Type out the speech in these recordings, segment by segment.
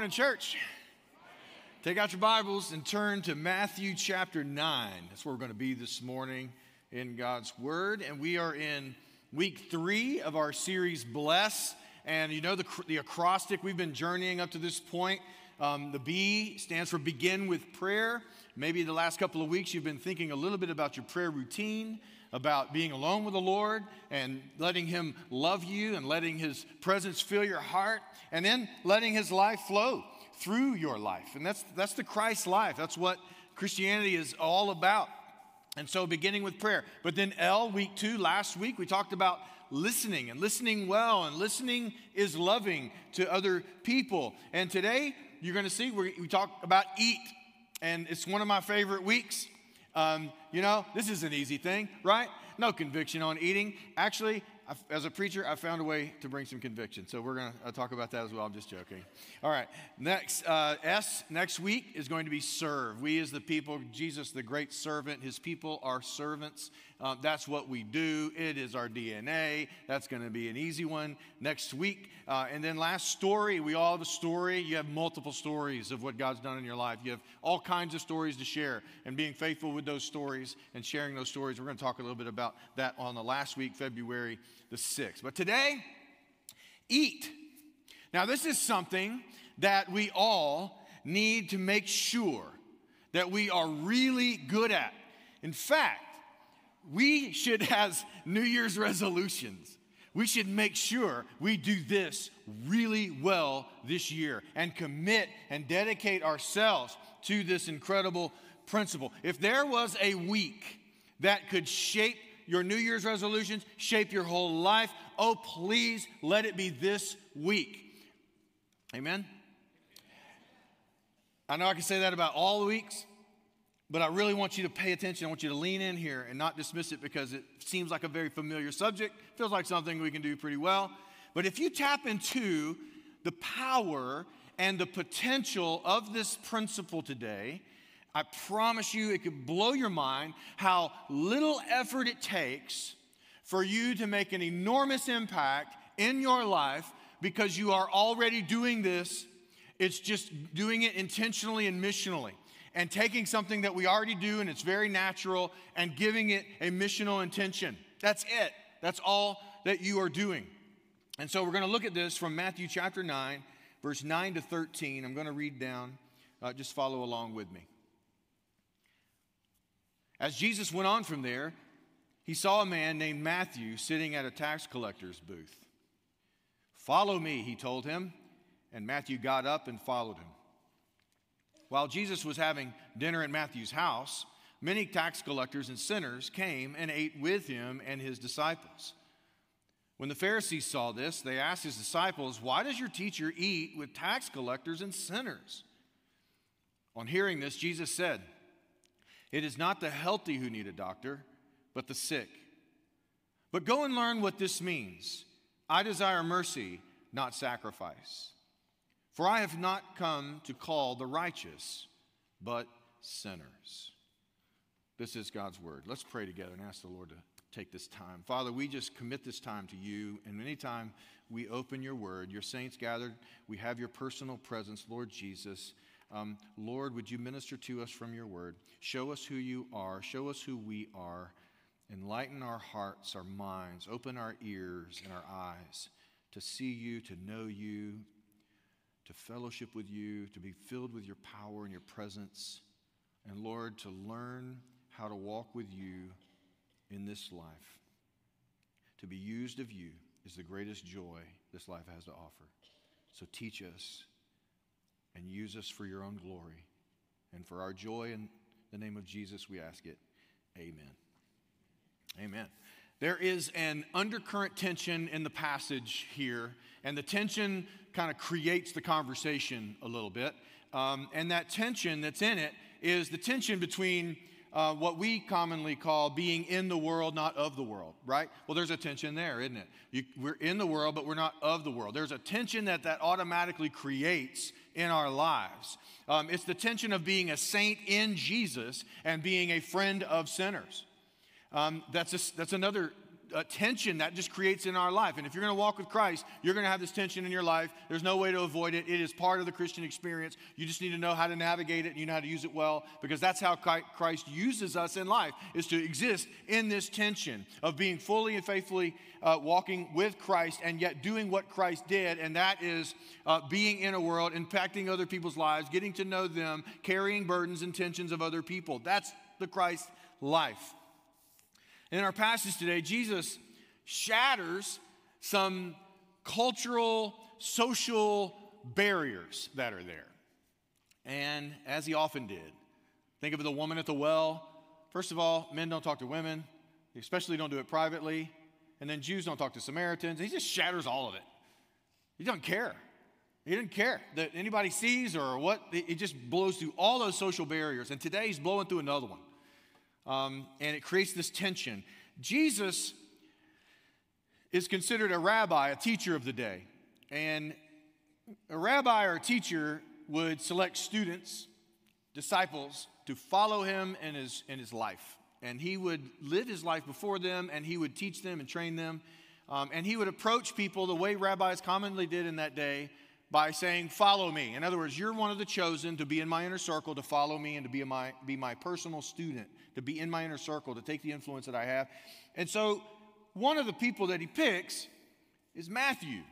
morning, church. Take out your Bibles and turn to Matthew chapter 9. That's where we're going to be this morning in God's Word. And we are in week three of our series, Bless. And you know the, the acrostic, we've been journeying up to this point. Um, the B stands for begin with prayer. Maybe the last couple of weeks you've been thinking a little bit about your prayer routine about being alone with the Lord and letting Him love you and letting His presence fill your heart and then letting His life flow through your life. And that's, that's the Christ life. That's what Christianity is all about. And so, beginning with prayer. But then, L, week two, last week, we talked about listening and listening well, and listening is loving to other people. And today, you're going to see we, we talk about eat, and it's one of my favorite weeks. Um, you know, this is an easy thing, right? No conviction on eating. Actually, as a preacher, I found a way to bring some conviction. So we're going to talk about that as well. I'm just joking. All right. Next, uh, S, next week is going to be serve. We, as the people, Jesus, the great servant, his people are servants. Uh, that's what we do. It is our DNA. That's going to be an easy one next week. Uh, and then last story. We all have a story. You have multiple stories of what God's done in your life. You have all kinds of stories to share. And being faithful with those stories and sharing those stories, we're going to talk a little bit about that on the last week, February the 6th. But today, eat. Now, this is something that we all need to make sure that we are really good at. In fact, we should, as New Year's resolutions, we should make sure we do this really well this year and commit and dedicate ourselves to this incredible principle. If there was a week that could shape your New Year's resolutions, shape your whole life, oh, please let it be this week. Amen? I know I can say that about all weeks, but I really want you to pay attention. I want you to lean in here and not dismiss it because it seems like a very familiar subject, feels like something we can do pretty well. But if you tap into the power and the potential of this principle today, I promise you it could blow your mind how little effort it takes for you to make an enormous impact in your life because you are already doing this. It's just doing it intentionally and missionally and taking something that we already do and it's very natural and giving it a missional intention. That's it. That's all that you are doing. And so we're going to look at this from Matthew chapter 9, verse 9 to 13. I'm going to read down. Uh, just follow along with me. As Jesus went on from there, he saw a man named Matthew sitting at a tax collector's booth. Follow me, he told him, and Matthew got up and followed him. While Jesus was having dinner at Matthew's house, many tax collectors and sinners came and ate with him and his disciples. When the Pharisees saw this, they asked his disciples, Why does your teacher eat with tax collectors and sinners? On hearing this, Jesus said, It is not the healthy who need a doctor, but the sick. But go and learn what this means. I desire mercy, not sacrifice. For I have not come to call the righteous, but sinners. This is God's word. Let's pray together and ask the Lord to take this time. Father, we just commit this time to you, and anytime we open your word, your saints gathered, we have your personal presence, Lord Jesus. Um, Lord, would you minister to us from your word? Show us who you are, show us who we are, enlighten our hearts, our minds, open our ears and our eyes to see you, to know you, to fellowship with you, to be filled with your power and your presence, and Lord, to learn how to walk with you in this life. To be used of you is the greatest joy this life has to offer. So teach us and use us for your own glory. And for our joy in the name of Jesus, we ask it. Amen. Amen. There is an undercurrent tension in the passage here, and the tension kind of creates the conversation a little bit. Um, and that tension that's in it is the tension between uh, what we commonly call being in the world, not of the world, right? Well, there's a tension there, isn't it? You, we're in the world, but we're not of the world. There's a tension that that automatically creates in our lives. Um, it's the tension of being a saint in Jesus and being a friend of sinners. Um, that's, a, that's another uh, tension that just creates in our life. And if you're going to walk with Christ, you're going to have this tension in your life. There's no way to avoid it. It is part of the Christian experience. You just need to know how to navigate it and you know how to use it well because that's how Christ uses us in life is to exist in this tension of being fully and faithfully uh, walking with Christ and yet doing what Christ did, and that is uh, being in a world, impacting other people's lives, getting to know them, carrying burdens and tensions of other people. That's the Christ life. In our passage today, Jesus shatters some cultural, social barriers that are there. And as he often did, think of the woman at the well. First of all, men don't talk to women, they especially don't do it privately. And then Jews don't talk to Samaritans. He just shatters all of it. He doesn't care. He didn't care that anybody sees or what. He just blows through all those social barriers. And today he's blowing through another one um, and it creates this tension. Jesus is considered a rabbi, a teacher of the day. And a rabbi or a teacher would select students, disciples, to follow him in his, in his life. And he would live his life before them, and he would teach them and train them. Um, and he would approach people the way rabbis commonly did in that day by saying, Follow me. In other words, you're one of the chosen to be in my inner circle, to follow me, and to be my, be my personal student, to be in my inner circle, to take the influence that I have. And so, one of the people that he picks is Matthew,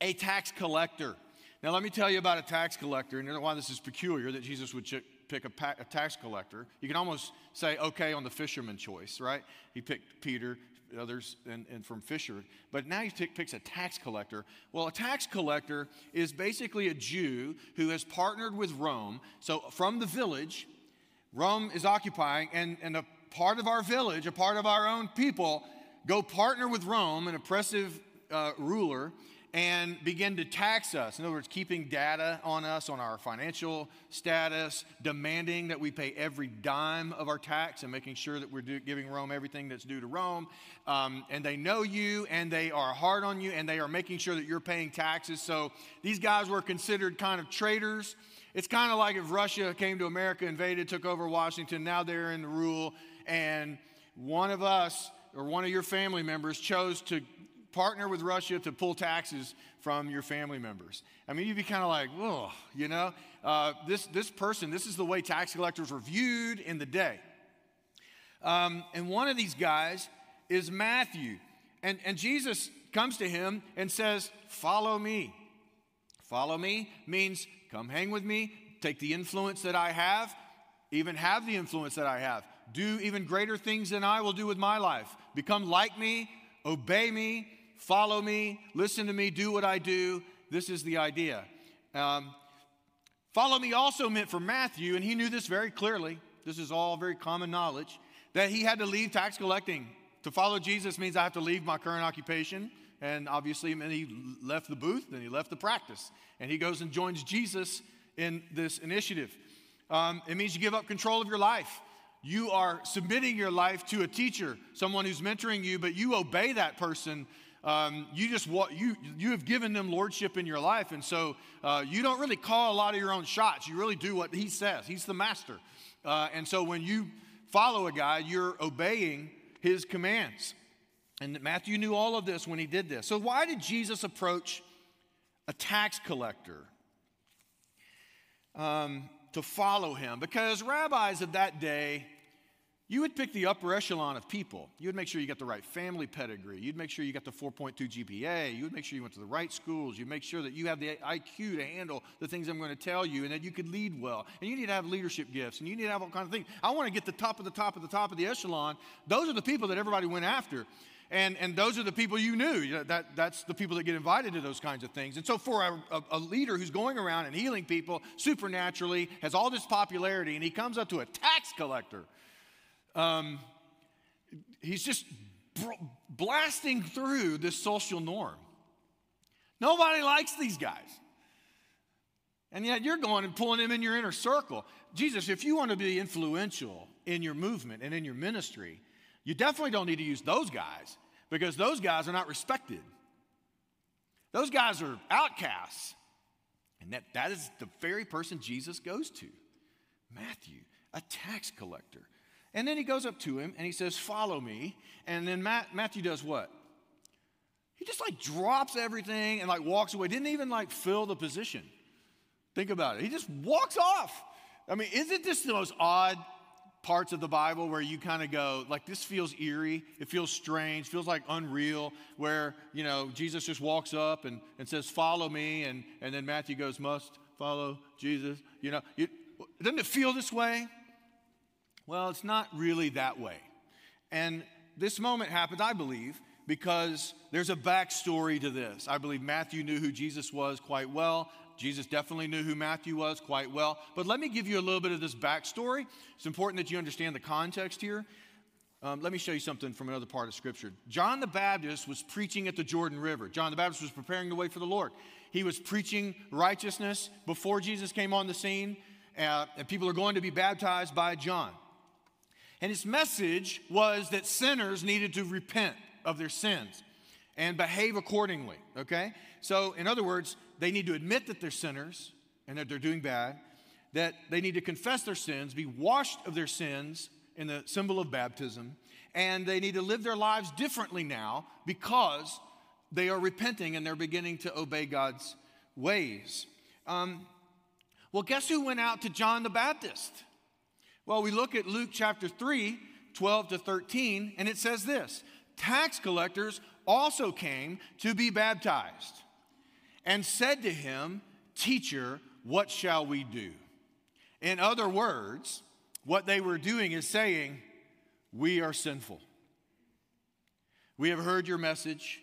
a tax collector. Now, let me tell you about a tax collector, and why this is peculiar that Jesus would pick a, a, tax collector. You can almost say, okay, on the fisherman choice, right? He picked Peter, others and, and from Fisher. But now he t- picks a tax collector. Well, a tax collector is basically a Jew who has partnered with Rome. So from the village, Rome is occupying, and, and a part of our village, a part of our own people, go partner with Rome, an oppressive uh, ruler, and begin to tax us. In other words, keeping data on us, on our financial status, demanding that we pay every dime of our tax and making sure that we're do, giving Rome everything that's due to Rome. Um, and they know you and they are hard on you and they are making sure that you're paying taxes. So these guys were considered kind of traitors. It's kind of like if Russia came to America, invaded, took over Washington, now they're in the rule, and one of us or one of your family members chose to partner with Russia to pull taxes from your family members. I mean, you'd be kind of like, oh, you know, uh, this, this person, this is the way tax collectors were viewed in the day. Um, and one of these guys is Matthew. And, and Jesus comes to him and says, Follow me. Follow me means come hang with me, take the influence that I have, even have the influence that I have. Do even greater things than I will do with my life. Become like me, obey me, follow me, listen to me, do what I do. This is the idea. Um, follow me also meant for Matthew, and he knew this very clearly. This is all very common knowledge that he had to leave tax collecting. To follow Jesus means I have to leave my current occupation. And obviously, he left the booth then he left the practice. And he goes and joins Jesus in this initiative. Um, it means you give up control of your life. You are submitting your life to a teacher, someone who's mentoring you, but you obey that person um, you just you you have given them lordship in your life, and so uh, you don't really call a lot of your own shots. You really do what he says. He's the master, uh, and so when you follow a guy, you're obeying his commands. And Matthew knew all of this when he did this. So why did Jesus approach a tax collector um, to follow him? Because rabbis of that day you would pick the upper echelon of people. You would make sure you got the right family pedigree. You'd make sure you got the 4.2 GPA. You would make sure you went to the right schools. You'd make sure that you have the IQ to handle the things I'm going to tell you and that you could lead well. And you need to have leadership gifts and you need to have all kinds of things. I want to get the top of the top of the top of the echelon. Those are the people that everybody went after. And, and those are the people you knew. That, that's the people that get invited to those kinds of things. And so, for a, a, a leader who's going around and healing people supernaturally, has all this popularity, and he comes up to a tax collector um, he's just blasting through this social norm. Nobody likes these guys. And yet you're going and pulling them in your inner circle. Jesus, if you want to be influential in your movement and in your ministry, you definitely don't need to use those guys because those guys are not respected. Those guys are outcasts. And that, that is the very person Jesus goes to Matthew, a tax collector. And then he goes up to him and he says, Follow me. And then Matt, Matthew does what? He just like drops everything and like walks away. Didn't even like fill the position. Think about it. He just walks off. I mean, isn't this the most odd parts of the Bible where you kind of go, like, this feels eerie, it feels strange, feels like unreal, where, you know, Jesus just walks up and, and says, Follow me, and, and then Matthew goes, Must follow Jesus. You know, you, doesn't it feel this way? Well, it's not really that way. And this moment happened, I believe, because there's a backstory to this. I believe Matthew knew who Jesus was quite well. Jesus definitely knew who Matthew was quite well. But let me give you a little bit of this backstory. It's important that you understand the context here. Um, let me show you something from another part of Scripture. John the Baptist was preaching at the Jordan River. John the Baptist was preparing the way for the Lord. He was preaching righteousness before Jesus came on the scene, uh, and people are going to be baptized by John. And his message was that sinners needed to repent of their sins and behave accordingly, okay? So, in other words, they need to admit that they're sinners and that they're doing bad, that they need to confess their sins, be washed of their sins in the symbol of baptism, and they need to live their lives differently now because they are repenting and they're beginning to obey God's ways. Um, well, guess who went out to John the Baptist? Well, we look at Luke chapter 3, 12 to 13, and it says this Tax collectors also came to be baptized and said to him, Teacher, what shall we do? In other words, what they were doing is saying, We are sinful. We have heard your message.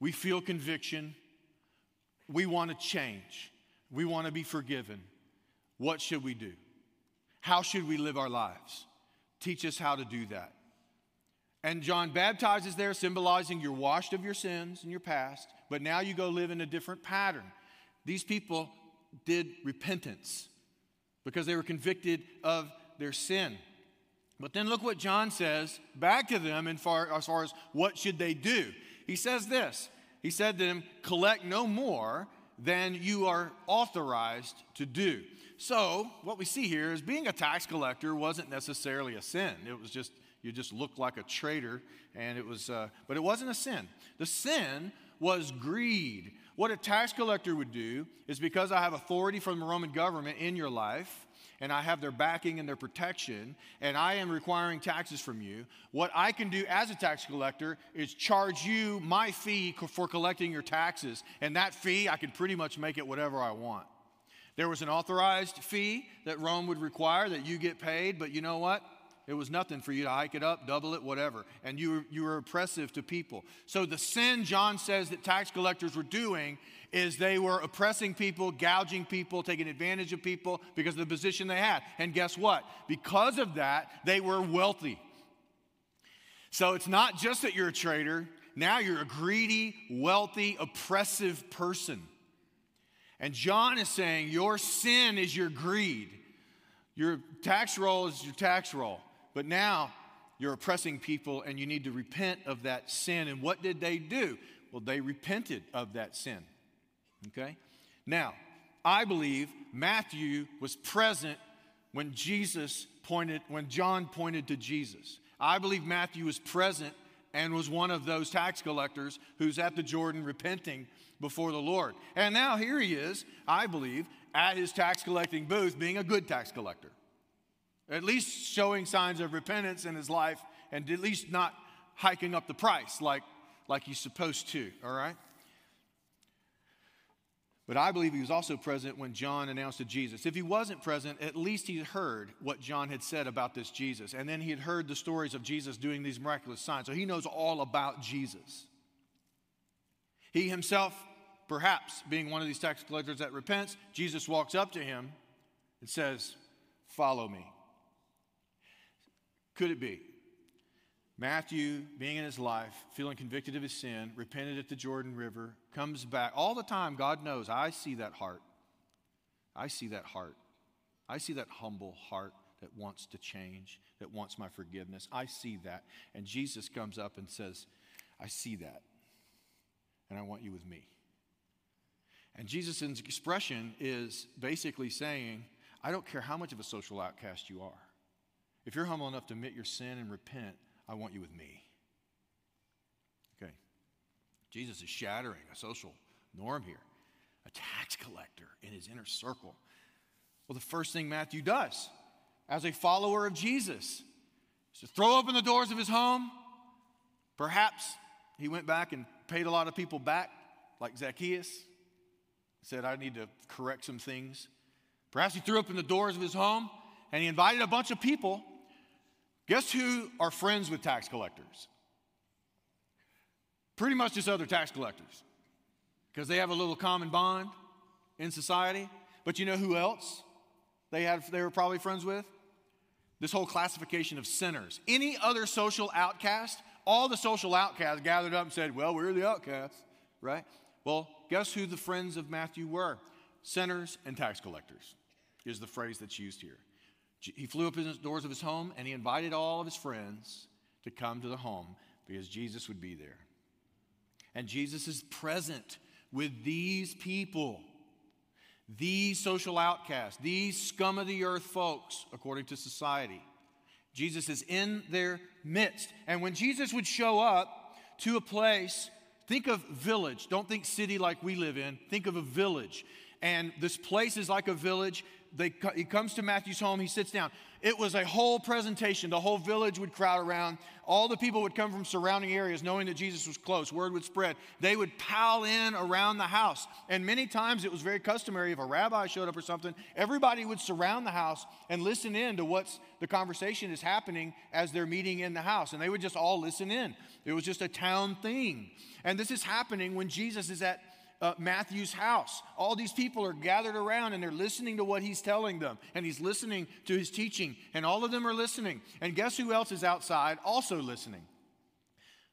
We feel conviction. We want to change. We want to be forgiven. What should we do? How should we live our lives? Teach us how to do that. And John baptizes there, symbolizing you're washed of your sins and your past, but now you go live in a different pattern. These people did repentance because they were convicted of their sin. But then look what John says back to them in far, as far as what should they do. He says this. He said to them, collect no more than you are authorized to do. So, what we see here is being a tax collector wasn't necessarily a sin. It was just you just looked like a traitor, and it was, uh, but it wasn't a sin. The sin was greed. What a tax collector would do is because I have authority from the Roman government in your life, and I have their backing and their protection, and I am requiring taxes from you, what I can do as a tax collector is charge you my fee for collecting your taxes. And that fee, I can pretty much make it whatever I want. There was an authorized fee that Rome would require that you get paid, but you know what? It was nothing for you to hike it up, double it, whatever. And you, you were oppressive to people. So the sin John says that tax collectors were doing is they were oppressing people, gouging people, taking advantage of people because of the position they had. And guess what? Because of that, they were wealthy. So it's not just that you're a traitor, now you're a greedy, wealthy, oppressive person. And John is saying your sin is your greed. Your tax role is your tax role. But now you're oppressing people and you need to repent of that sin. And what did they do? Well, they repented of that sin. Okay? Now, I believe Matthew was present when Jesus pointed, when John pointed to Jesus. I believe Matthew was present and was one of those tax collectors who's at the Jordan repenting before the Lord. And now here he is, I believe, at his tax collecting booth being a good tax collector at least showing signs of repentance in his life and at least not hiking up the price like, like he's supposed to, all right? But I believe he was also present when John announced to Jesus. If he wasn't present, at least he heard what John had said about this Jesus. And then he had heard the stories of Jesus doing these miraculous signs. So he knows all about Jesus. He himself, perhaps being one of these tax collectors that repents, Jesus walks up to him and says, Follow me. Could it be? Matthew, being in his life, feeling convicted of his sin, repented at the Jordan River, comes back. All the time, God knows, I see that heart. I see that heart. I see that humble heart that wants to change, that wants my forgiveness. I see that. And Jesus comes up and says, I see that. And I want you with me. And Jesus' expression is basically saying, I don't care how much of a social outcast you are. If you're humble enough to admit your sin and repent, I want you with me. Jesus is shattering a social norm here. A tax collector in his inner circle. Well, the first thing Matthew does as a follower of Jesus is to throw open the doors of his home. Perhaps he went back and paid a lot of people back, like Zacchaeus. Said, I need to correct some things. Perhaps he threw open the doors of his home and he invited a bunch of people. Guess who are friends with tax collectors? Pretty much just other tax collectors because they have a little common bond in society. But you know who else they, had, they were probably friends with? This whole classification of sinners. Any other social outcast, all the social outcasts gathered up and said, Well, we're the outcasts, right? Well, guess who the friends of Matthew were? Sinners and tax collectors, is the phrase that's used here. He flew up the doors of his home and he invited all of his friends to come to the home because Jesus would be there. And Jesus is present with these people, these social outcasts, these scum of the earth folks, according to society. Jesus is in their midst. And when Jesus would show up to a place, think of village. Don't think city like we live in. Think of a village. And this place is like a village. They, he comes to Matthew's home, he sits down. It was a whole presentation. The whole village would crowd around. All the people would come from surrounding areas knowing that Jesus was close. Word would spread. They would pile in around the house. And many times it was very customary if a rabbi showed up or something, everybody would surround the house and listen in to what's the conversation is happening as they're meeting in the house. And they would just all listen in. It was just a town thing. And this is happening when Jesus is at uh, Matthew's house. All these people are gathered around and they're listening to what he's telling them, and he's listening to his teaching, and all of them are listening. And guess who else is outside also listening?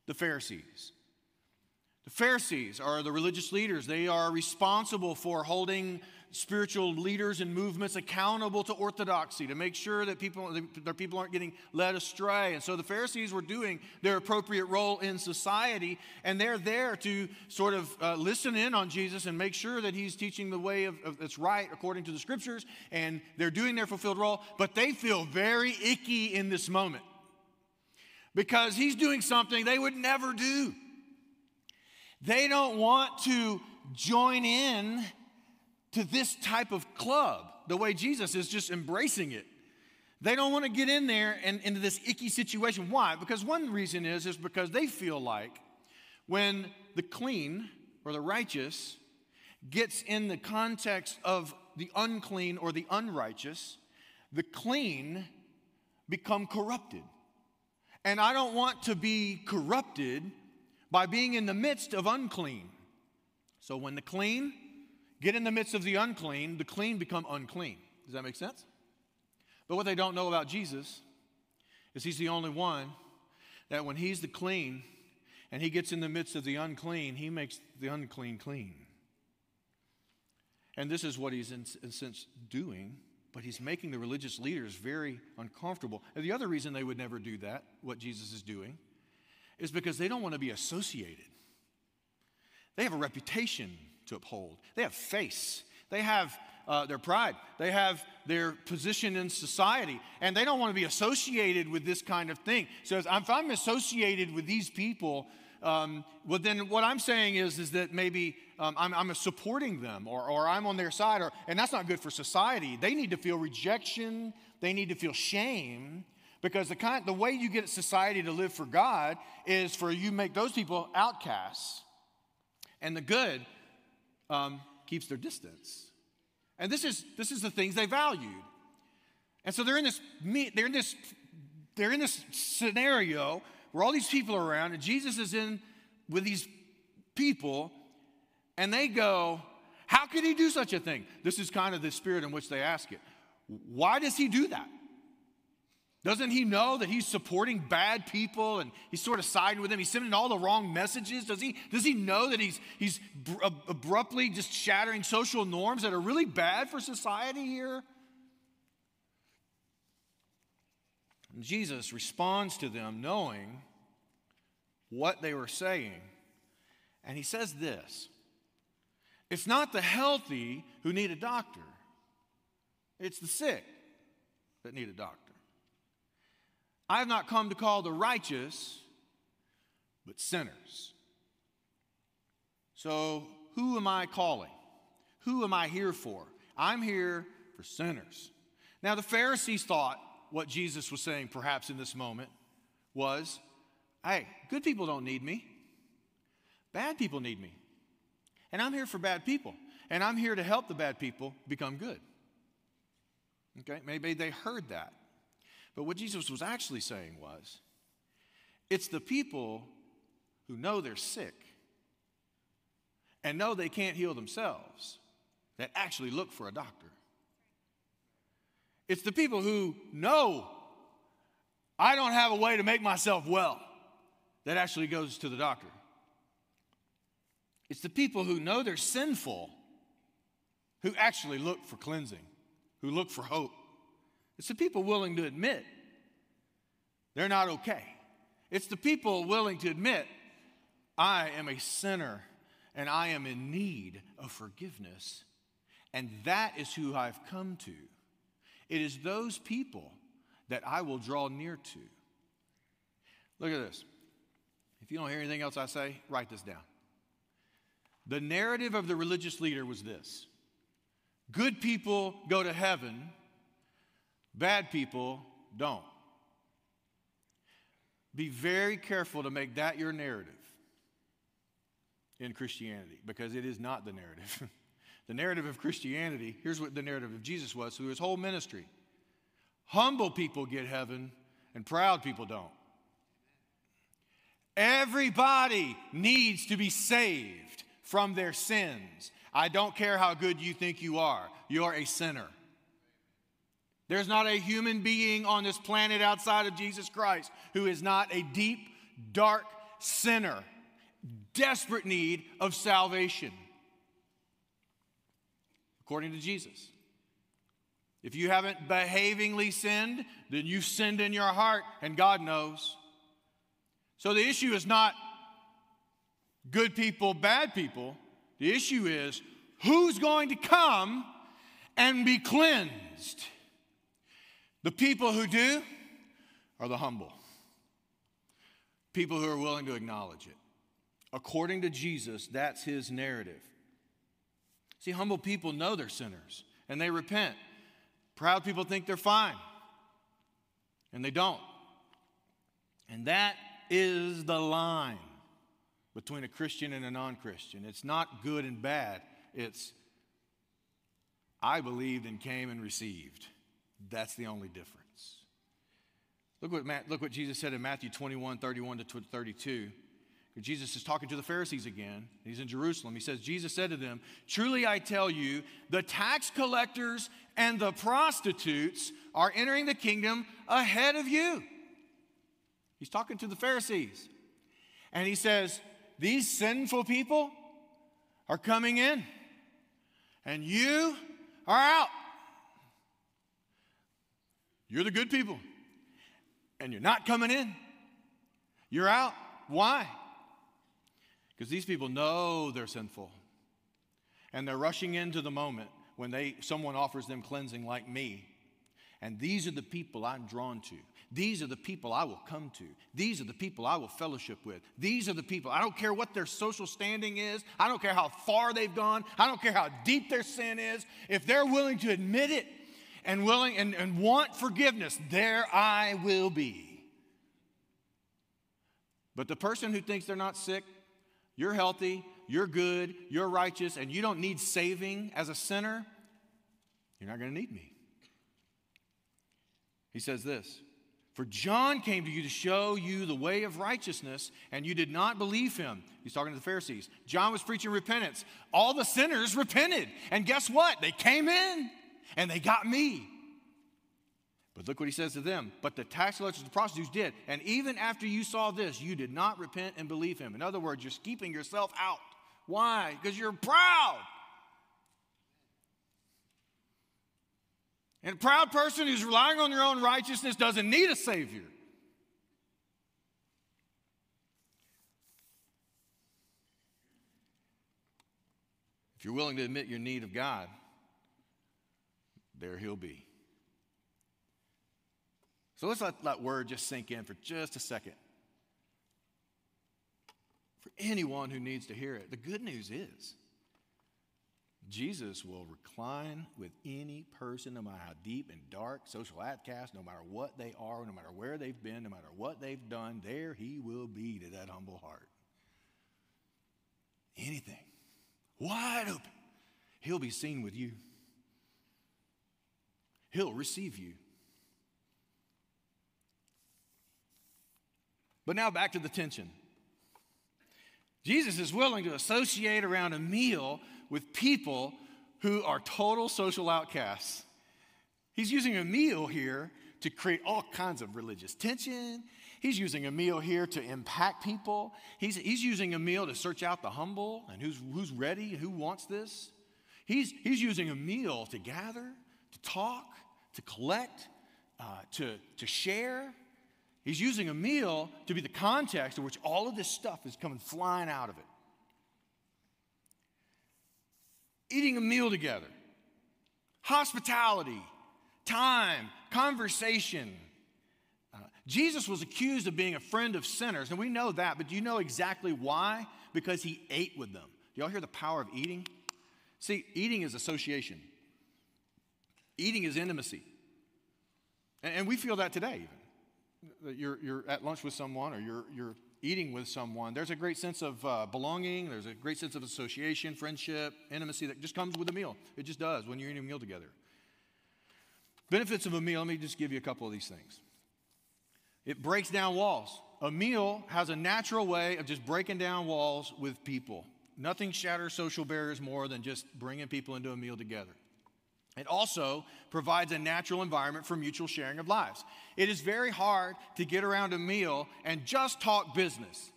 The Pharisees. The Pharisees are the religious leaders. They are responsible for holding spiritual leaders and movements accountable to orthodoxy to make sure that people, that people aren't getting led astray. And so the Pharisees were doing their appropriate role in society, and they're there to sort of uh, listen in on Jesus and make sure that he's teaching the way of, of, that's right according to the scriptures, and they're doing their fulfilled role, but they feel very icky in this moment because he's doing something they would never do. They don't want to join in to this type of club, the way Jesus is just embracing it. They don't want to get in there and into this icky situation. Why? Because one reason is is because they feel like when the clean or the righteous gets in the context of the unclean or the unrighteous, the clean become corrupted. And I don't want to be corrupted by being in the midst of unclean. So when the clean get in the midst of the unclean, the clean become unclean. Does that make sense? But what they don't know about Jesus is he's the only one that when he's the clean and he gets in the midst of the unclean, he makes the unclean clean. And this is what he's in, in sense doing, but he's making the religious leaders very uncomfortable. And the other reason they would never do that, what Jesus is doing, is because they don't want to be associated. They have a reputation to uphold. They have face, they have uh, their pride, they have their position in society, and they don't want to be associated with this kind of thing. So if I'm associated with these people, um, well, then what I'm saying is, is that maybe um, I'm, I'm, supporting them or, or I'm on their side, or, and that's not good for society. They need to feel rejection, they need to feel shame. Because the, kind, the way you get society to live for God is for you make those people outcasts. And the good um, keeps their distance. And this is, this is the things they valued. And so they're in this, they're in this, they're in this scenario where all these people are around, and Jesus is in with these people, and they go, How could he do such a thing? This is kind of the spirit in which they ask it. Why does he do that? Doesn't he know that he's supporting bad people and he's sort of siding with them? He's sending all the wrong messages. Does he, does he know that he's, he's abruptly just shattering social norms that are really bad for society here? And Jesus responds to them knowing what they were saying. And he says this It's not the healthy who need a doctor, it's the sick that need a doctor. I have not come to call the righteous, but sinners. So, who am I calling? Who am I here for? I'm here for sinners. Now, the Pharisees thought what Jesus was saying, perhaps in this moment, was hey, good people don't need me, bad people need me. And I'm here for bad people. And I'm here to help the bad people become good. Okay, maybe they heard that. But what Jesus was actually saying was it's the people who know they're sick and know they can't heal themselves that actually look for a doctor. It's the people who know I don't have a way to make myself well that actually goes to the doctor. It's the people who know they're sinful who actually look for cleansing, who look for hope. It's the people willing to admit they're not okay. It's the people willing to admit, I am a sinner and I am in need of forgiveness. And that is who I've come to. It is those people that I will draw near to. Look at this. If you don't hear anything else I say, write this down. The narrative of the religious leader was this good people go to heaven, bad people don't. Be very careful to make that your narrative in Christianity because it is not the narrative. the narrative of Christianity, here's what the narrative of Jesus was through his whole ministry humble people get heaven, and proud people don't. Everybody needs to be saved from their sins. I don't care how good you think you are, you're a sinner. There's not a human being on this planet outside of Jesus Christ who is not a deep, dark sinner, desperate need of salvation, according to Jesus. If you haven't behavingly sinned, then you've sinned in your heart, and God knows. So the issue is not good people, bad people. The issue is who's going to come and be cleansed? The people who do are the humble, people who are willing to acknowledge it. According to Jesus, that's his narrative. See, humble people know they're sinners and they repent. Proud people think they're fine, and they don't. And that is the line between a Christian and a non Christian. It's not good and bad, it's I believed and came and received. That's the only difference. Look what, Matt, look what Jesus said in Matthew 21 31 to 32. Jesus is talking to the Pharisees again. He's in Jerusalem. He says, Jesus said to them, Truly I tell you, the tax collectors and the prostitutes are entering the kingdom ahead of you. He's talking to the Pharisees. And he says, these sinful people are coming in, and you are out. You're the good people, and you're not coming in. You're out. Why? Because these people know they're sinful, and they're rushing into the moment when they, someone offers them cleansing like me. And these are the people I'm drawn to. These are the people I will come to. These are the people I will fellowship with. These are the people. I don't care what their social standing is. I don't care how far they've gone. I don't care how deep their sin is. If they're willing to admit it and willing and, and want forgiveness, there I will be. But the person who thinks they're not sick, you're healthy, you're good, you're righteous, and you don't need saving as a sinner, you're not going to need me. He says this for John came to you to show you the way of righteousness, and you did not believe him. He's talking to the Pharisees. John was preaching repentance. All the sinners repented. And guess what? They came in and they got me. But look what he says to them. But the tax collectors and prostitutes did. And even after you saw this, you did not repent and believe him. In other words, you're keeping yourself out. Why? Because you're proud. And a proud person who's relying on their own righteousness doesn't need a Savior. If you're willing to admit your need of God, there He'll be. So let's let that word just sink in for just a second. For anyone who needs to hear it, the good news is Jesus will recline with any person, no matter how deep and dark, social outcast, no matter what they are, no matter where they've been, no matter what they've done, there he will be to that humble heart. Anything, wide open, he'll be seen with you. He'll receive you. But now back to the tension. Jesus is willing to associate around a meal with people who are total social outcasts. He's using a meal here to create all kinds of religious tension. He's using a meal here to impact people. He's, he's using a meal to search out the humble and who's, who's ready who wants this. He's, he's using a meal to gather, to talk, to collect, uh, to, to share. He's using a meal to be the context in which all of this stuff is coming flying out of it. eating a meal together, hospitality, time, conversation. Uh, Jesus was accused of being a friend of sinners, and we know that, but do you know exactly why? Because he ate with them. Do y'all hear the power of eating? See, eating is association, eating is intimacy. And, and we feel that today, even. You're, you're at lunch with someone or you're, you're eating with someone, there's a great sense of uh, belonging, there's a great sense of association, friendship, intimacy that just comes with a meal. It just does when you're eating a meal together. Benefits of a meal, let me just give you a couple of these things. It breaks down walls. A meal has a natural way of just breaking down walls with people. Nothing shatters social barriers more than just bringing people into a meal together. It also provides a natural environment for mutual sharing of lives. It is very hard to get around a meal and just talk business.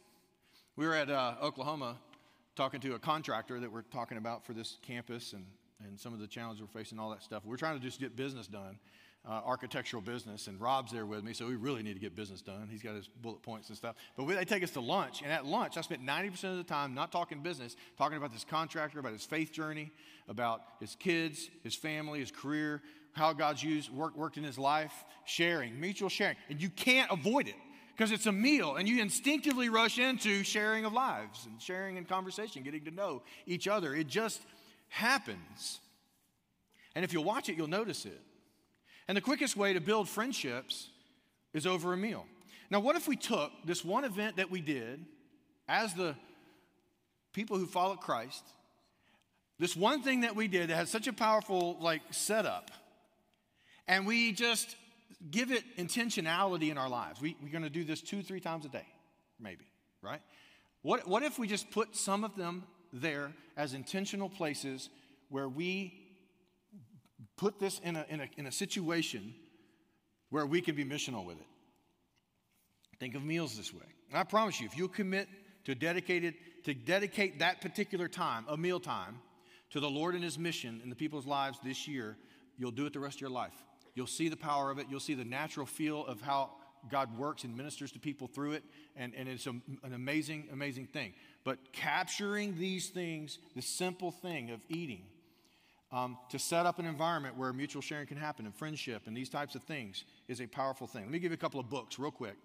We were at uh, Oklahoma talking to a contractor that we're talking about for this campus and, and some of the challenges we're facing, all that stuff. We're trying to just get business done uh, architectural business, and Rob's there with me, so we really need to get business done. He's got his bullet points and stuff. But we, they take us to lunch, and at lunch, I spent 90% of the time not talking business, talking about this contractor, about his faith journey, about his kids, his family, his career, how God's used, work, worked in his life, sharing, mutual sharing. And you can't avoid it because it's a meal, and you instinctively rush into sharing of lives and sharing and conversation, getting to know each other. It just happens. And if you'll watch it, you'll notice it. And the quickest way to build friendships is over a meal. Now, what if we took this one event that we did as the people who follow Christ, this one thing that we did that had such a powerful like setup, and we just give it intentionality in our lives. We, we're going to do this two, three times a day, maybe, right? What, what if we just put some of them there as intentional places where we put this in a, in a, in a situation where we can be missional with it. Think of meals this way. And I promise you, if you commit to dedicated to dedicate that particular time, a meal time, to the Lord and His mission in the people's lives this year, you'll do it the rest of your life. You'll see the power of it. You'll see the natural feel of how God works and ministers to people through it. And, and it's a, an amazing, amazing thing. But capturing these things, the simple thing of eating, um, to set up an environment where mutual sharing can happen and friendship and these types of things is a powerful thing. Let me give you a couple of books real quick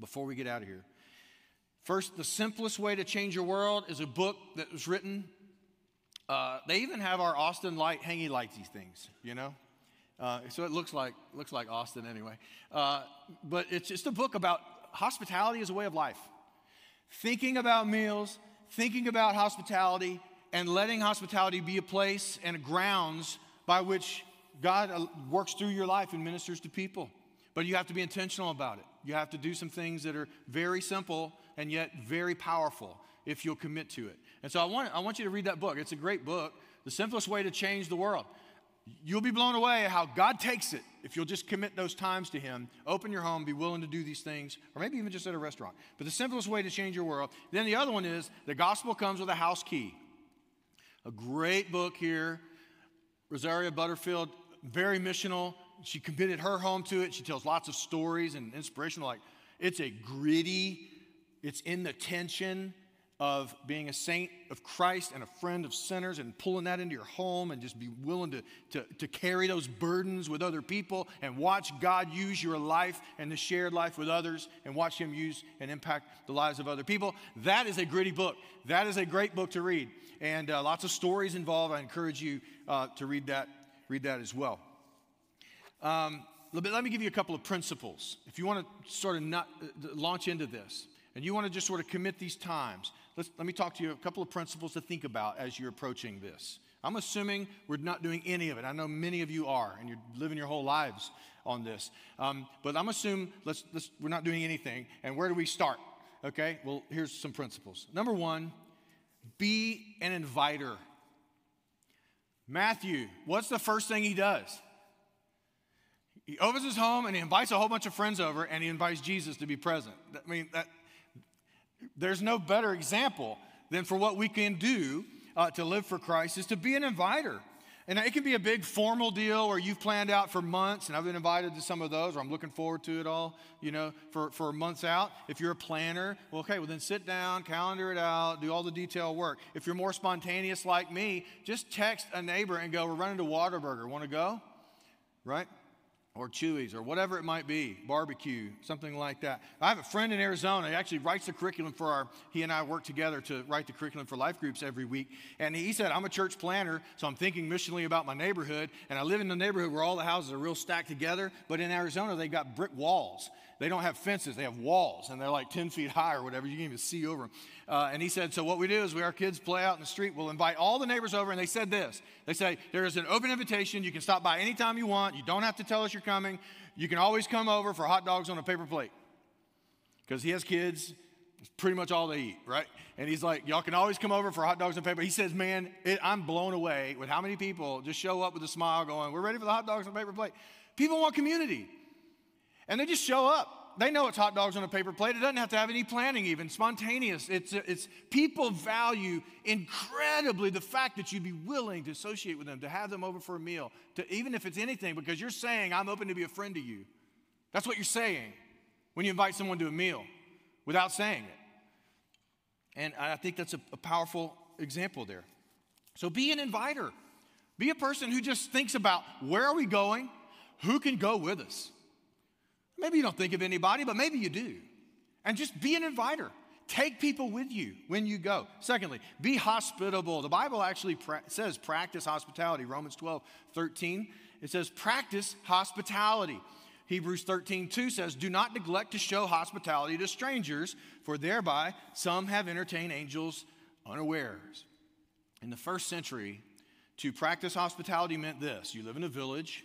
before we get out of here. First, The Simplest Way to Change Your World is a book that was written. Uh, they even have our Austin light hangy lighty things, you know? Uh, so it looks like, looks like Austin anyway. Uh, but it's just a book about hospitality as a way of life. Thinking about meals, thinking about hospitality, and letting hospitality be a place and a grounds by which God uh, works through your life and ministers to people. But you have to be intentional about it. You have to do some things that are very simple and yet very powerful if you'll commit to it. And so I want, I want you to read that book. It's a great book, The Simplest Way to Change the World. You'll be blown away how God takes it if you'll just commit those times to Him, open your home, be willing to do these things, or maybe even just at a restaurant. But the simplest way to change your world. Then the other one is the gospel comes with a house key. A great book here. Rosaria Butterfield, very missional. She committed her home to it. She tells lots of stories and inspirational. Like, it's a gritty, it's in the tension, of being a saint of Christ and a friend of sinners and pulling that into your home and just be willing to, to, to carry those burdens with other people and watch God use your life and the shared life with others and watch Him use and impact the lives of other people. That is a gritty book. That is a great book to read. And uh, lots of stories involved. I encourage you uh, to read that, read that as well. Um, let me give you a couple of principles. If you want to sort of not, uh, launch into this and you want to just sort of commit these times, Let's, let me talk to you a couple of principles to think about as you're approaching this. I'm assuming we're not doing any of it. I know many of you are, and you're living your whole lives on this. Um, but I'm assuming let's, let's, we're not doing anything. And where do we start? Okay, well, here's some principles. Number one, be an inviter. Matthew, what's the first thing he does? He opens his home and he invites a whole bunch of friends over and he invites Jesus to be present. I mean, that, there's no better example than for what we can do uh, to live for Christ is to be an inviter. And it can be a big formal deal where you've planned out for months, and I've been invited to some of those, or I'm looking forward to it all, you know, for, for months out. If you're a planner, well, okay, well, then sit down, calendar it out, do all the detail work. If you're more spontaneous like me, just text a neighbor and go, We're running to Whataburger. Want to go? Right? Or Chuy's or whatever it might be, barbecue, something like that. I have a friend in Arizona. He actually writes the curriculum for our, he and I work together to write the curriculum for life groups every week. And he said, I'm a church planner, so I'm thinking missionally about my neighborhood. And I live in a neighborhood where all the houses are real stacked together. But in Arizona, they've got brick walls. They don't have fences, they have walls, and they're like 10 feet high or whatever. You can even see over them. Uh, and he said, So what we do is we, our kids play out in the street. We'll invite all the neighbors over, and they said this They say, There is an open invitation. You can stop by anytime you want. You don't have to tell us you're coming. You can always come over for hot dogs on a paper plate. Because he has kids, it's pretty much all they eat, right? And he's like, Y'all can always come over for hot dogs and paper. He says, Man, it, I'm blown away with how many people just show up with a smile going, We're ready for the hot dogs on paper plate. People want community. And they just show up. They know it's hot dogs on a paper plate. It doesn't have to have any planning, even spontaneous. It's, it's people value incredibly the fact that you'd be willing to associate with them, to have them over for a meal, to even if it's anything, because you're saying, I'm open to be a friend to you. That's what you're saying when you invite someone to a meal without saying it. And I think that's a, a powerful example there. So be an inviter. Be a person who just thinks about where are we going? Who can go with us? Maybe you don't think of anybody, but maybe you do. And just be an inviter. Take people with you when you go. Secondly, be hospitable. The Bible actually pra- says practice hospitality. Romans 12, 13. It says practice hospitality. Hebrews 13, 2 says, Do not neglect to show hospitality to strangers, for thereby some have entertained angels unawares. In the first century, to practice hospitality meant this you live in a village,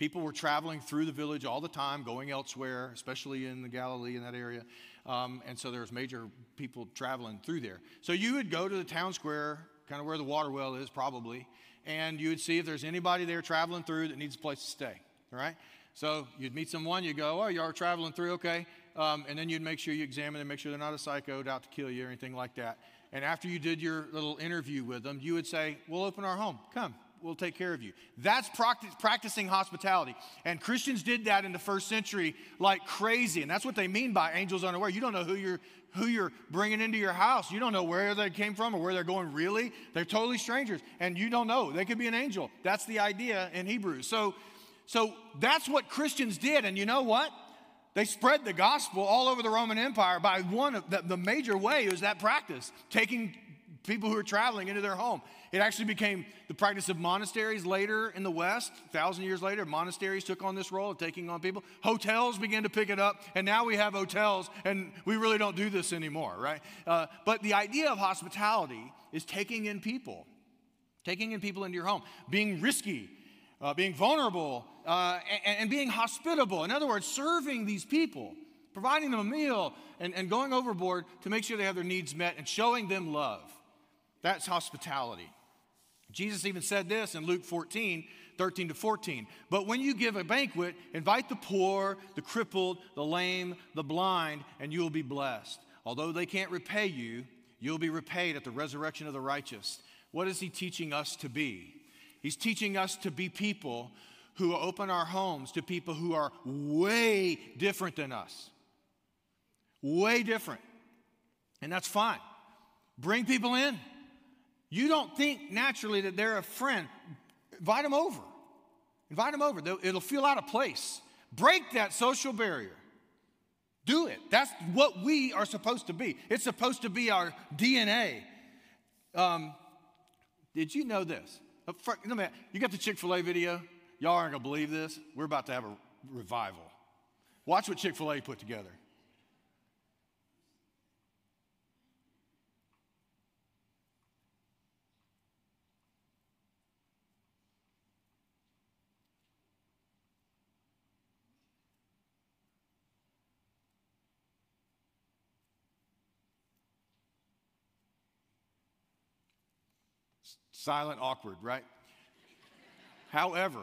People were traveling through the village all the time, going elsewhere, especially in the Galilee in that area. Um, and so there was major people traveling through there. So you would go to the town square, kind of where the water well is, probably, and you would see if there's anybody there traveling through that needs a place to stay. All right? So you'd meet someone, you go, oh, you are traveling through, okay. Um, and then you'd make sure you examine them, make sure they're not a psycho out to kill you or anything like that. And after you did your little interview with them, you would say, We'll open our home. Come, we'll take care of you. That's practicing hospitality. And Christians did that in the first century like crazy. And that's what they mean by angels unaware. You don't know who you're who you're bringing into your house. You don't know where they came from or where they're going really. They're totally strangers and you don't know. They could be an angel. That's the idea in Hebrews. So so that's what Christians did and you know what? They spread the gospel all over the Roman Empire by one of the, the major way is that practice, taking people who are traveling into their home. It actually became the practice of monasteries later in the West. A thousand years later, monasteries took on this role of taking on people. Hotels began to pick it up, and now we have hotels, and we really don't do this anymore, right? Uh, but the idea of hospitality is taking in people, taking in people into your home, being risky, uh, being vulnerable, uh, and, and being hospitable. In other words, serving these people providing them a meal and, and going overboard to make sure they have their needs met and showing them love. That's hospitality. Jesus even said this in Luke 14, 13 to 14. But when you give a banquet, invite the poor, the crippled, the lame, the blind, and you will be blessed. Although they can't repay you, you'll be repaid at the resurrection of the righteous. What is he teaching us to be? He's teaching us to be people who open our homes to people who are way different than us. Way different. And that's fine. Bring people in. You don't think naturally that they're a friend. Invite them over. Invite them over. It'll feel out of place. Break that social barrier. Do it. That's what we are supposed to be. It's supposed to be our DNA. Um, did you know this? Uh, you got the Chick fil A video? Y'all aren't going to believe this. We're about to have a revival. Watch what Chick fil A put together. Silent, awkward, right? However,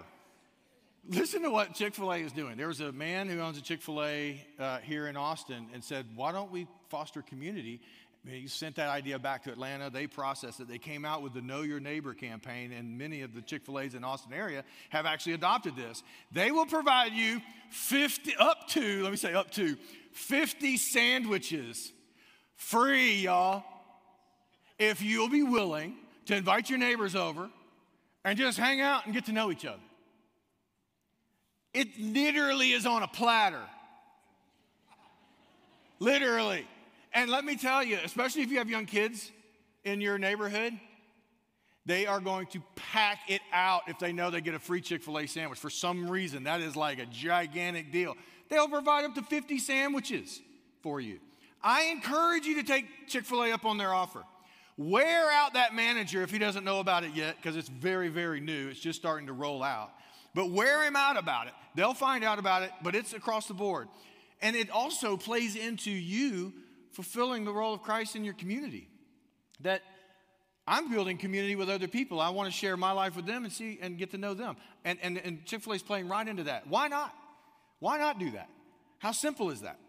listen to what Chick fil A is doing. There was a man who owns a Chick fil A uh, here in Austin and said, Why don't we foster community? He sent that idea back to Atlanta. They processed it. They came out with the Know Your Neighbor campaign, and many of the Chick fil A's in Austin area have actually adopted this. They will provide you 50, up to, let me say up to, 50 sandwiches free, y'all, if you'll be willing to invite your neighbors over and just hang out and get to know each other. It literally is on a platter. Literally. And let me tell you, especially if you have young kids in your neighborhood, they are going to pack it out if they know they get a free Chick fil A sandwich. For some reason, that is like a gigantic deal. They'll provide up to 50 sandwiches for you. I encourage you to take Chick fil A up on their offer. Wear out that manager if he doesn't know about it yet, because it's very, very new. It's just starting to roll out. But wear him out about it. They'll find out about it, but it's across the board. And it also plays into you fulfilling the role of Christ in your community. That I'm building community with other people. I want to share my life with them and see and get to know them. And, and, and Chick fil A is playing right into that. Why not? Why not do that? How simple is that?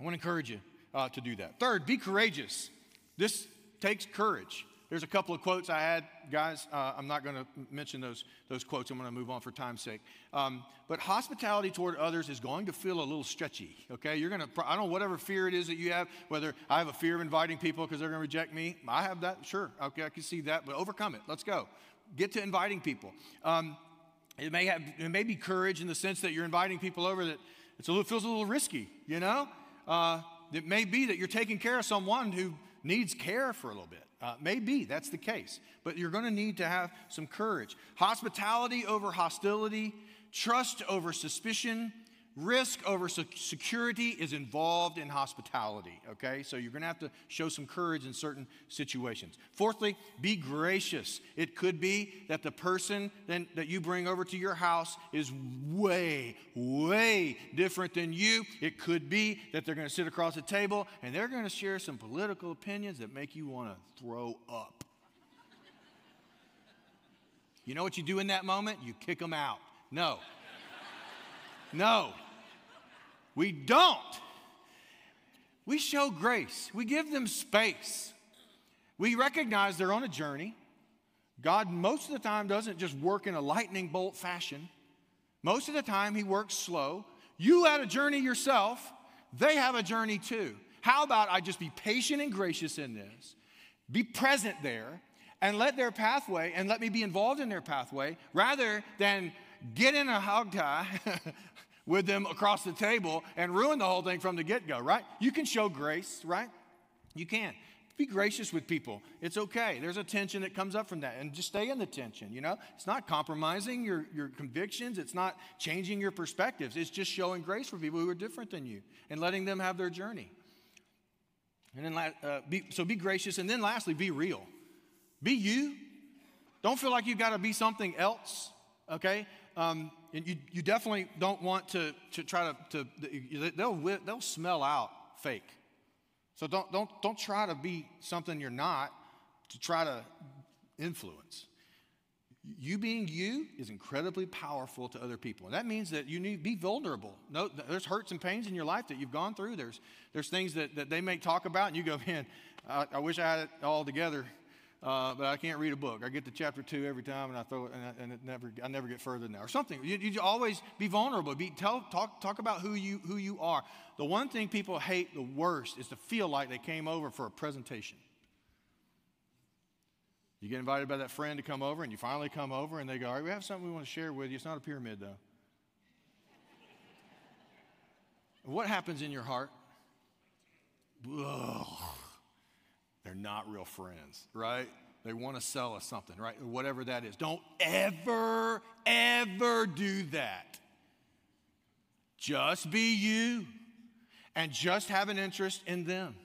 I want to encourage you uh, to do that. Third, be courageous. This takes courage. There's a couple of quotes I had, guys. Uh, I'm not going to mention those, those quotes. I'm going to move on for time's sake. Um, but hospitality toward others is going to feel a little stretchy, okay? You're going to, I don't know, whatever fear it is that you have, whether I have a fear of inviting people because they're going to reject me. I have that, sure. Okay, I can see that, but overcome it. Let's go. Get to inviting people. Um, it, may have, it may be courage in the sense that you're inviting people over that it's a little, feels a little risky, you know? Uh, it may be that you're taking care of someone who needs care for a little bit. Uh, maybe that's the case, but you're going to need to have some courage. Hospitality over hostility, trust over suspicion, Risk over security is involved in hospitality, okay? So you're gonna have to show some courage in certain situations. Fourthly, be gracious. It could be that the person that you bring over to your house is way, way different than you. It could be that they're gonna sit across the table and they're gonna share some political opinions that make you wanna throw up. You know what you do in that moment? You kick them out. No. No. We don't. We show grace, we give them space. We recognize they're on a journey. God, most of the time, doesn't just work in a lightning bolt fashion. Most of the time, He works slow. You had a journey yourself, they have a journey too. How about I just be patient and gracious in this, be present there, and let their pathway and let me be involved in their pathway rather than get in a hog tie with them across the table and ruin the whole thing from the get go, right? You can show grace, right? You can. Be gracious with people. It's okay. There's a tension that comes up from that, and just stay in the tension, you know? It's not compromising your, your convictions, it's not changing your perspectives. It's just showing grace for people who are different than you and letting them have their journey. And then, uh, be, so be gracious. And then lastly, be real. Be you. Don't feel like you've got to be something else, okay? Um, and you, you definitely don't want to, to try to, to they'll, they'll smell out fake. So don't, don't, don't try to be something you're not to try to influence. You being you is incredibly powerful to other people. And that means that you need be vulnerable. No, there's hurts and pains in your life that you've gone through. There's, there's things that, that they may talk about, and you go, man, I, I wish I had it all together uh, but I can't read a book. I get to chapter two every time, and I throw it, and, I, and it never, I never get further than that, or something. You, you always be vulnerable. Be tell, talk, talk about who you who you are. The one thing people hate the worst is to feel like they came over for a presentation. You get invited by that friend to come over, and you finally come over, and they go, All right, we have something we want to share with you. It's not a pyramid, though. what happens in your heart? Ugh. They're not real friends, right? They want to sell us something, right? Whatever that is. Don't ever, ever do that. Just be you and just have an interest in them.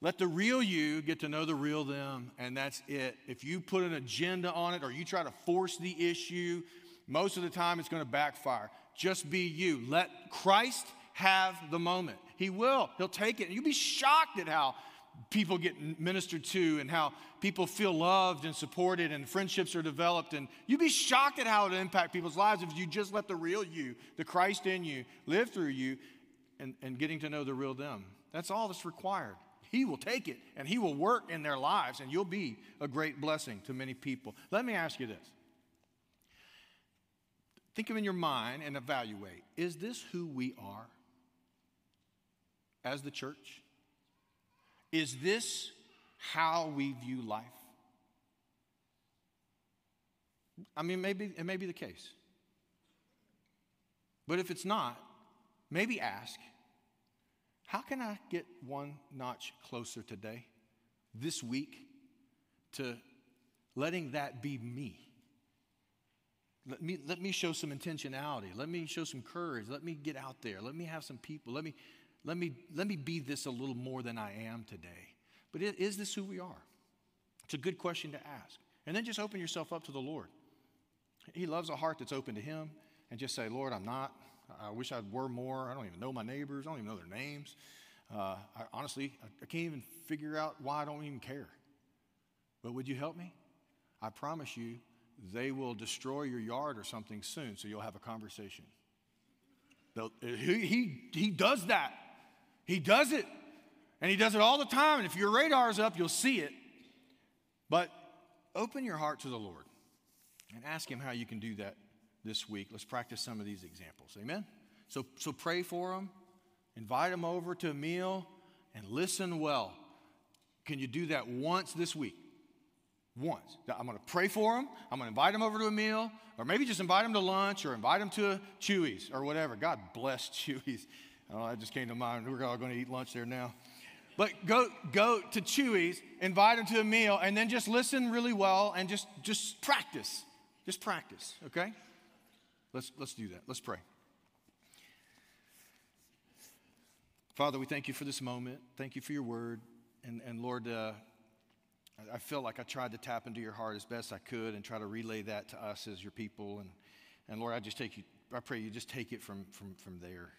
Let the real you get to know the real them, and that's it. If you put an agenda on it or you try to force the issue, most of the time it's going to backfire. Just be you. Let Christ have the moment. He will. He'll take it. And You'll be shocked at how people get ministered to and how people feel loved and supported and friendships are developed. And you'd be shocked at how it impact people's lives if you just let the real you, the Christ in you, live through you and, and getting to know the real them. That's all that's required. He will take it and He will work in their lives, and you'll be a great blessing to many people. Let me ask you this think of in your mind and evaluate is this who we are as the church? Is this how we view life? I mean, maybe it may be the case. But if it's not, maybe ask how can I get one notch closer today, this week, to letting that be me? Let me, let me show some intentionality. Let me show some courage. Let me get out there. Let me have some people. Let me, let me, let me be this a little more than I am today. But is this who we are? It's a good question to ask. And then just open yourself up to the Lord. He loves a heart that's open to Him. And just say, Lord, I'm not. I wish I were more. I don't even know my neighbors. I don't even know their names. Uh, I, honestly, I, I can't even figure out why I don't even care. But would you help me? I promise you, they will destroy your yard or something soon, so you'll have a conversation. he, he, he does that. He does it. And he does it all the time. And if your radar is up, you'll see it. But open your heart to the Lord and ask him how you can do that this week. Let's practice some of these examples. Amen? So, so pray for them, invite them over to a meal, and listen well. Can you do that once this week? Once. I'm going to pray for them. I'm going to invite them over to a meal, or maybe just invite them to lunch, or invite them to a Chuy's, or whatever. God bless Chuy's. Oh, that just came to mind. We're all going to eat lunch there now. But go, go to Chuy's, invite them to a meal, and then just listen really well and just, just practice. Just practice, okay? Let's, let's do that. Let's pray. Father, we thank you for this moment. Thank you for your word. And, and Lord, uh, I feel like I tried to tap into your heart as best I could and try to relay that to us as your people. And, and Lord, I just take you, I pray you just take it from, from, from there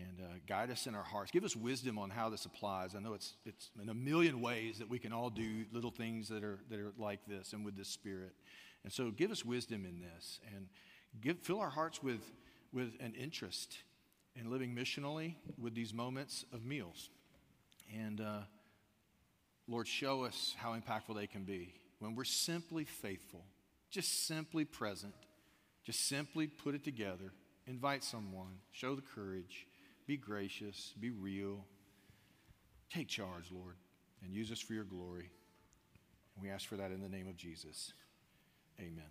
and uh, guide us in our hearts. Give us wisdom on how this applies. I know it's, it's in a million ways that we can all do little things that are, that are like this and with this spirit. And so give us wisdom in this and give, fill our hearts with, with an interest in living missionally with these moments of meals. And uh, Lord, show us how impactful they can be when we're simply faithful, just simply present, just simply put it together, invite someone, show the courage, be gracious, be real. Take charge, Lord, and use us for your glory. And we ask for that in the name of Jesus. Amen.